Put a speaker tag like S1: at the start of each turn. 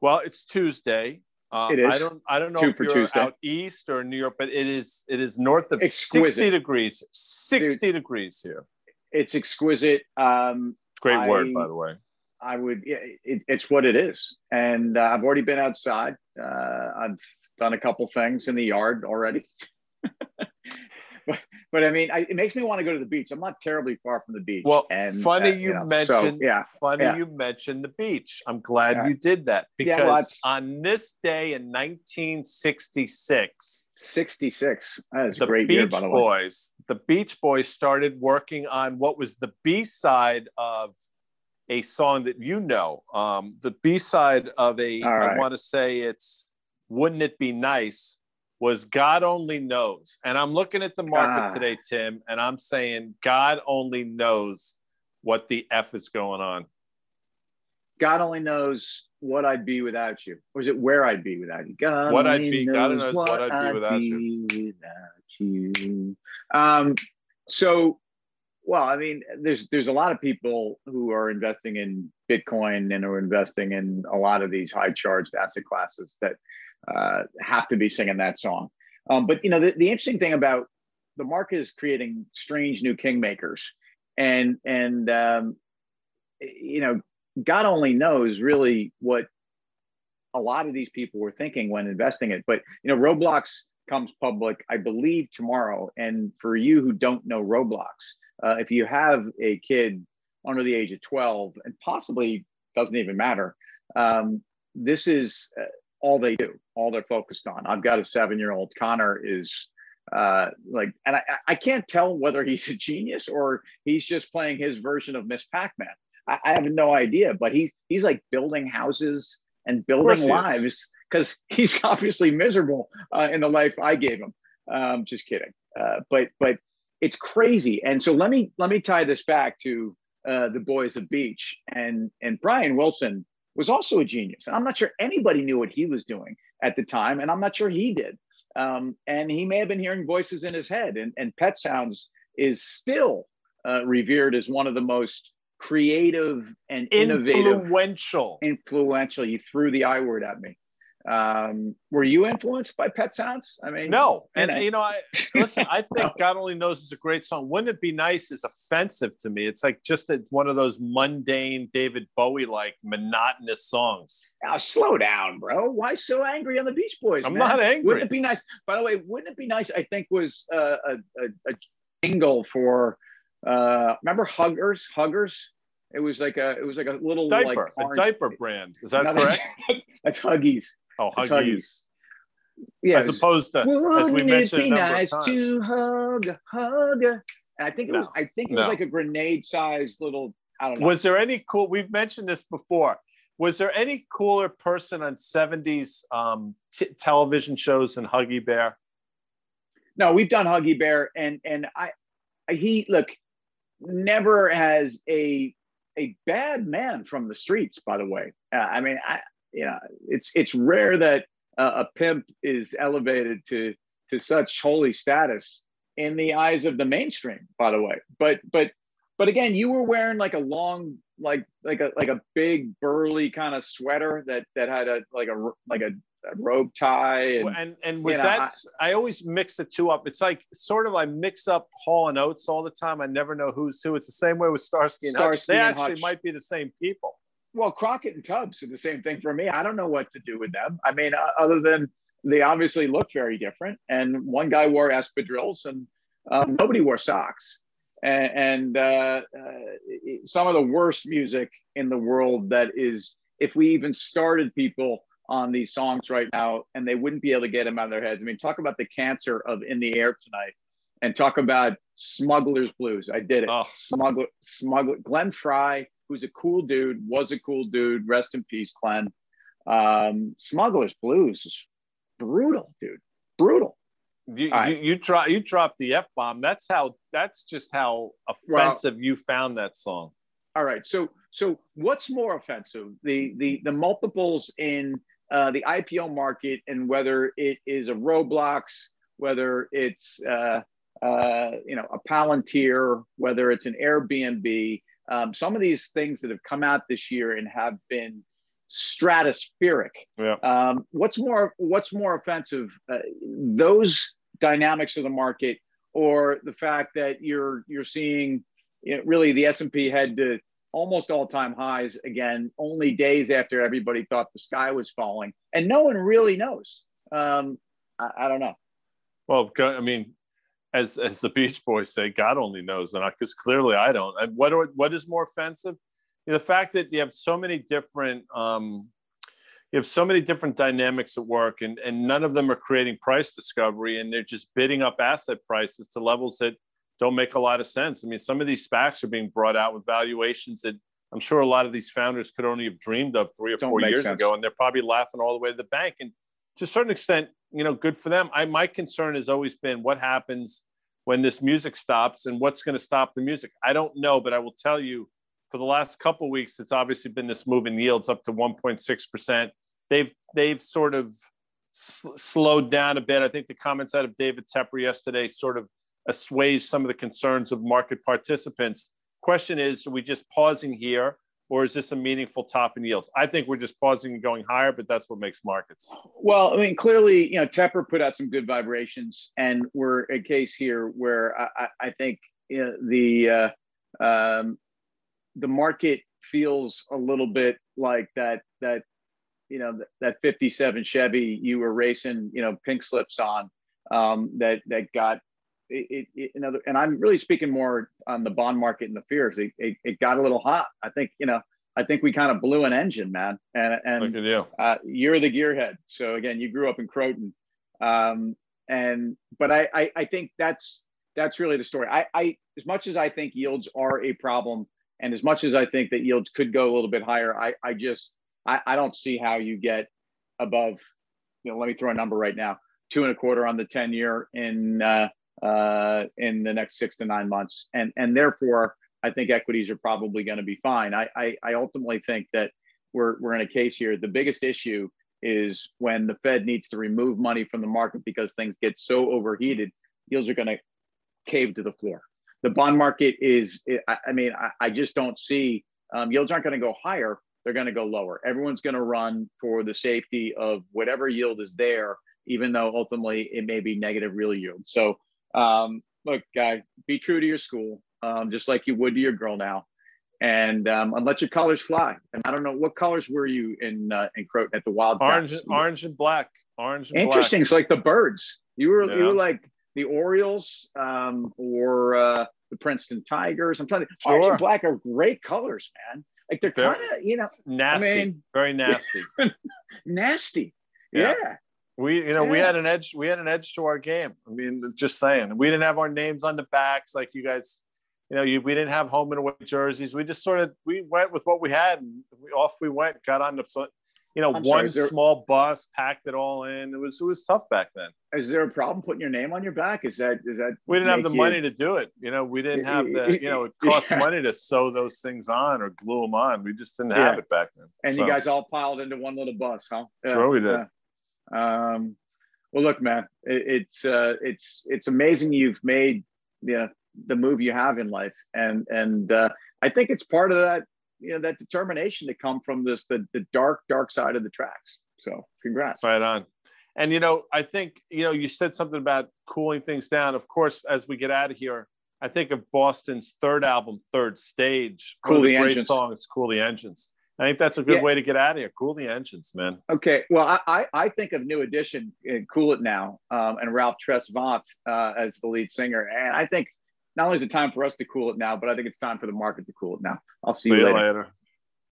S1: Well, it's Tuesday. Uh,
S2: It is.
S1: I don't. I don't know
S2: Two
S1: if you're
S2: Tuesday.
S1: out east or New York, but it is. It is north of
S2: Exquisite.
S1: sixty degrees. Sixty degrees here.
S2: It's exquisite. Um,
S1: Great word, by the way.
S2: I would. yeah, It, it's what it is, and uh, I've already been outside. Uh, I've done a couple things in the yard already. But, I mean, I, it makes me want to go to the beach. I'm not terribly far from the beach.
S1: Well,
S2: and,
S1: funny
S2: uh,
S1: you,
S2: know, so,
S1: mentioned.
S2: yeah,
S1: funny
S2: yeah.
S1: you mentioned the beach. I'm glad
S2: Yeah.
S1: you did that
S2: Yeah,
S1: because
S2: well,
S1: on this day in 1966,
S2: 66. That is a
S1: the
S2: great
S1: Beach
S2: year, by the way.
S1: Boys, the Beach Boys started working on what was the B side of a song that you know. Um, the B side of a, I want to say it's "Wouldn't It Be Nice." Was God only knows, and I'm looking at the market
S2: Ah.
S1: today, Tim, and I'm saying God only knows what the f is going on.
S2: God only knows what I'd be without you. Or is it where I'd be without you? God
S1: What I'd
S2: only
S1: be- God knows what I'd be without
S2: you. without you. Um, so, well, I mean, there's there's a lot of people who are investing in Bitcoin and are investing in a lot of these high charged asset classes that uh, have to be singing that song. Um, but you know, the, the interesting thing about the market is creating strange new kingmakers, and and um, you know, God only knows really what a lot of these people were thinking when investing it. But you know, Roblox comes public, I believe, tomorrow. And for you who don't know Roblox, uh, if you have a kid under the age of 12, and possibly doesn't even matter, um, this is uh, all they do, all they're focused on. I've got a seven-year-old. Connor is uh, like, and I, I can't tell whether he's a genius or he's just playing his version of Miss Pac-Man. I, I have no idea, but he he's like building houses and building lives because he's obviously miserable uh, in the life I gave him. Um, just kidding. Uh, but but it's crazy. And so let me let me tie this back to uh, the boys of Beach and and Brian Wilson was also a genius. And I'm not sure anybody knew what he was doing at the time, and I'm not sure he did. Um, and he may have been hearing voices in his head. And, and Pet Sounds is still uh, revered as one of the most creative and innovative
S1: Influential.
S2: influential. You threw the I word at me. Um, were you influenced by Pet Sounds? I mean,
S1: No, and you know, I listen. I think God only knows is a great song. Wouldn't it be nice? Is offensive to me. It's like just a, one of those mundane David Bowie like monotonous songs.
S2: Now, slow down, bro. Why so angry on the Beach Boys?
S1: I'm
S2: man?
S1: not angry.
S2: Wouldn't it be nice? By the way, wouldn't it be nice? I think was uh, a, a, a jingle for uh, remember Huggers. Huggers. It was like a it was like a little like
S1: diaper, a diaper brand. Is that correct?
S2: That's Huggies.
S1: Oh, Huggies.
S2: Yeah.
S1: As opposed to, as we mentioned
S2: it be nice
S1: of times.
S2: to hug, hug? And I think it was. I think it was
S1: No.
S2: like a grenade-sized little. I don't know.
S1: Was there any cool? We've mentioned this before. Was there any cooler person on '70s um, t- television shows than Huggy Bear?
S2: No, we've done Huggy Bear, and and I, he look never has a a bad man from the streets. By the way, uh, I mean, I yeah, it's it's rare that uh, a pimp is elevated to to such holy status in the eyes of the mainstream. By the way, but but but again, you were wearing like a long like like a like a big burly kind of sweater that that had a like a like a, a robe tie and
S1: and and was
S2: you know,
S1: that I, always mix the two up. It's like sort of I mix up Hall and Oates all the time. I never know who's who. It's the same way with Starsky and Hutch. They
S2: and
S1: actually
S2: Hutch.
S1: might be the same people.
S2: Well, Crockett and Tubbs are the same thing for me. I don't know what to do with them. I mean, uh, other than they obviously look very different. And one guy wore espadrilles, and um, nobody wore socks. And, and uh, uh, some of the worst music in the world that is, if we even started people on these songs right now, and they wouldn't be able to get them out of their heads. I mean, talk about the cancer of "In the Air Tonight," and talk about "Smuggler's Blues." I did it.
S1: Oh.
S2: Smuggler, smuggler. Glenn Frey, who's a cool dude, was a cool dude. Rest in peace, Glenn. Um, Smuggler's Blues is brutal, dude. Brutal.
S1: You you, you drop you dropped the f bomb. That's how. That's just how offensive you found that song.
S2: All right. So so what's more offensive? The the the multiples in uh, the IPO market and whether it is a Roblox, whether it's uh, uh, you know a Palantir, whether it's an Airbnb. Um, some of these things that have come out this year and have been stratospheric.
S1: Yeah.
S2: Um, what's more what's more offensive, uh, those dynamics of the market, or the fact that you're you're seeing you know, really the S and P head to almost all time highs again, only days after everybody thought the sky was falling, and no one really knows. Um, I, I don't know.
S1: Well, I mean, as as the Beach Boys say, God only knows, and because clearly I don't. And what are, what is more offensive? the fact that you have so many different um, you have so many different dynamics at work, and and none of them are creating price discovery, and they're just bidding up asset prices to levels that don't make a lot of sense. I mean, some of these SPACs are being brought out with valuations that I'm sure a lot of these founders could only have dreamed of three or don't four years sense. ago, and they're probably laughing all the way to the bank. And to a certain extent, you know, good for them. I my concern has always been what happens when this music stops and what's going to stop the music. I don't know, but I will tell you for the last couple weeks, it's obviously been this move in yields up to 1.6%. They've they've sort of sl- slowed down a bit. I think the comments out of David Tepper yesterday sort of assuaged some of the concerns of market participants. Question is, are we just pausing here, or is this a meaningful top in yields? I think we're just pausing and going higher, but that's what makes markets.
S2: Well, I mean, clearly, you know, Tepper put out some good vibrations, and we're a case here where I, I think you know, the uh, um, the market feels a little bit like that that you know that 57 Chevy you were racing you know pink slips on um, that that got it, it, you know and I'm really speaking more on the bond market and the fears. It, it, it got a little hot. I think you know I think we kind of blew an engine man. And and
S1: you.
S2: Uh, you're the gearhead. So again you grew up in Croton. Um, and but I, I I think that's that's really the story. I I as much as I think yields are a problem and as much as I think that yields could go a little bit higher, I, I just I, I don't see how you get above. You know, let me throw a number right now: two and a quarter on the ten year in uh, uh, in the next six to nine months, and and therefore I think equities are probably going to be fine. I, I I ultimately think that we're we're in a case here. The biggest issue is when the Fed needs to remove money from the market because things get so overheated, yields are going to cave to the floor the bond market is, I mean, I, just don't see um, yields aren't going to go higher. They're going to go lower. Everyone's going to run for the safety of whatever yield is there, even though ultimately it may be negative real yield. So, um, look, guy, be true to your school, um, just like you would to your girl now, and um, and let your colors fly. And I don't know what colors were you in uh, in Croton at the Wild
S1: orange, orange and black, orange. And black.
S2: Interesting. Black. It's like the birds. You were yeah. you were like the Orioles um, or uh, the Princeton Tigers. I'm trying to. Sure. Orange and black are great colors, man. Like they're kind of you know
S1: nasty, I mean, very nasty,
S2: nasty. Yeah. yeah.
S1: We, you know, yeah. we had an edge. We had an edge to our game. I mean, just saying, we didn't have our names on the backs like you guys. You know, you, we didn't have home and away jerseys. We just sort of we went with what we had, and we, off we went. Got on the you know, I'm one sorry, small bus packed it all in. It was it was tough back then.
S2: Is there a problem putting your name on your back? Is that is that
S1: we didn't have the you... money to do it. You know, we didn't have the you know it costs yeah. money to sew those things on or glue them on. We just didn't have it back then.
S2: And so. you guys all piled into one little bus, huh?
S1: Yeah. Sure, we did.
S2: Um, well, look, man, it, it's uh, it's it's amazing you've made the the move you have in life, and and uh, I think it's part of that you know that determination to come from this the, the dark dark side of the tracks. So congrats.
S1: Right on. And you know i think you know you said something about cooling things down. Of course as we get out of here i think of boston's third album third stage.
S2: Cool the,
S1: the great
S2: engines.
S1: songs cool the engines I think that's a good yeah. way to get out of here. Cool the engines, man.
S2: Okay. Well, I, I think of New Edition, uh, Cool It Now, um, and Ralph Tresvant uh, as the lead singer. And I think not only is it time for us to cool it now, but I think it's time for the market to cool it now. I'll see, see you later. later.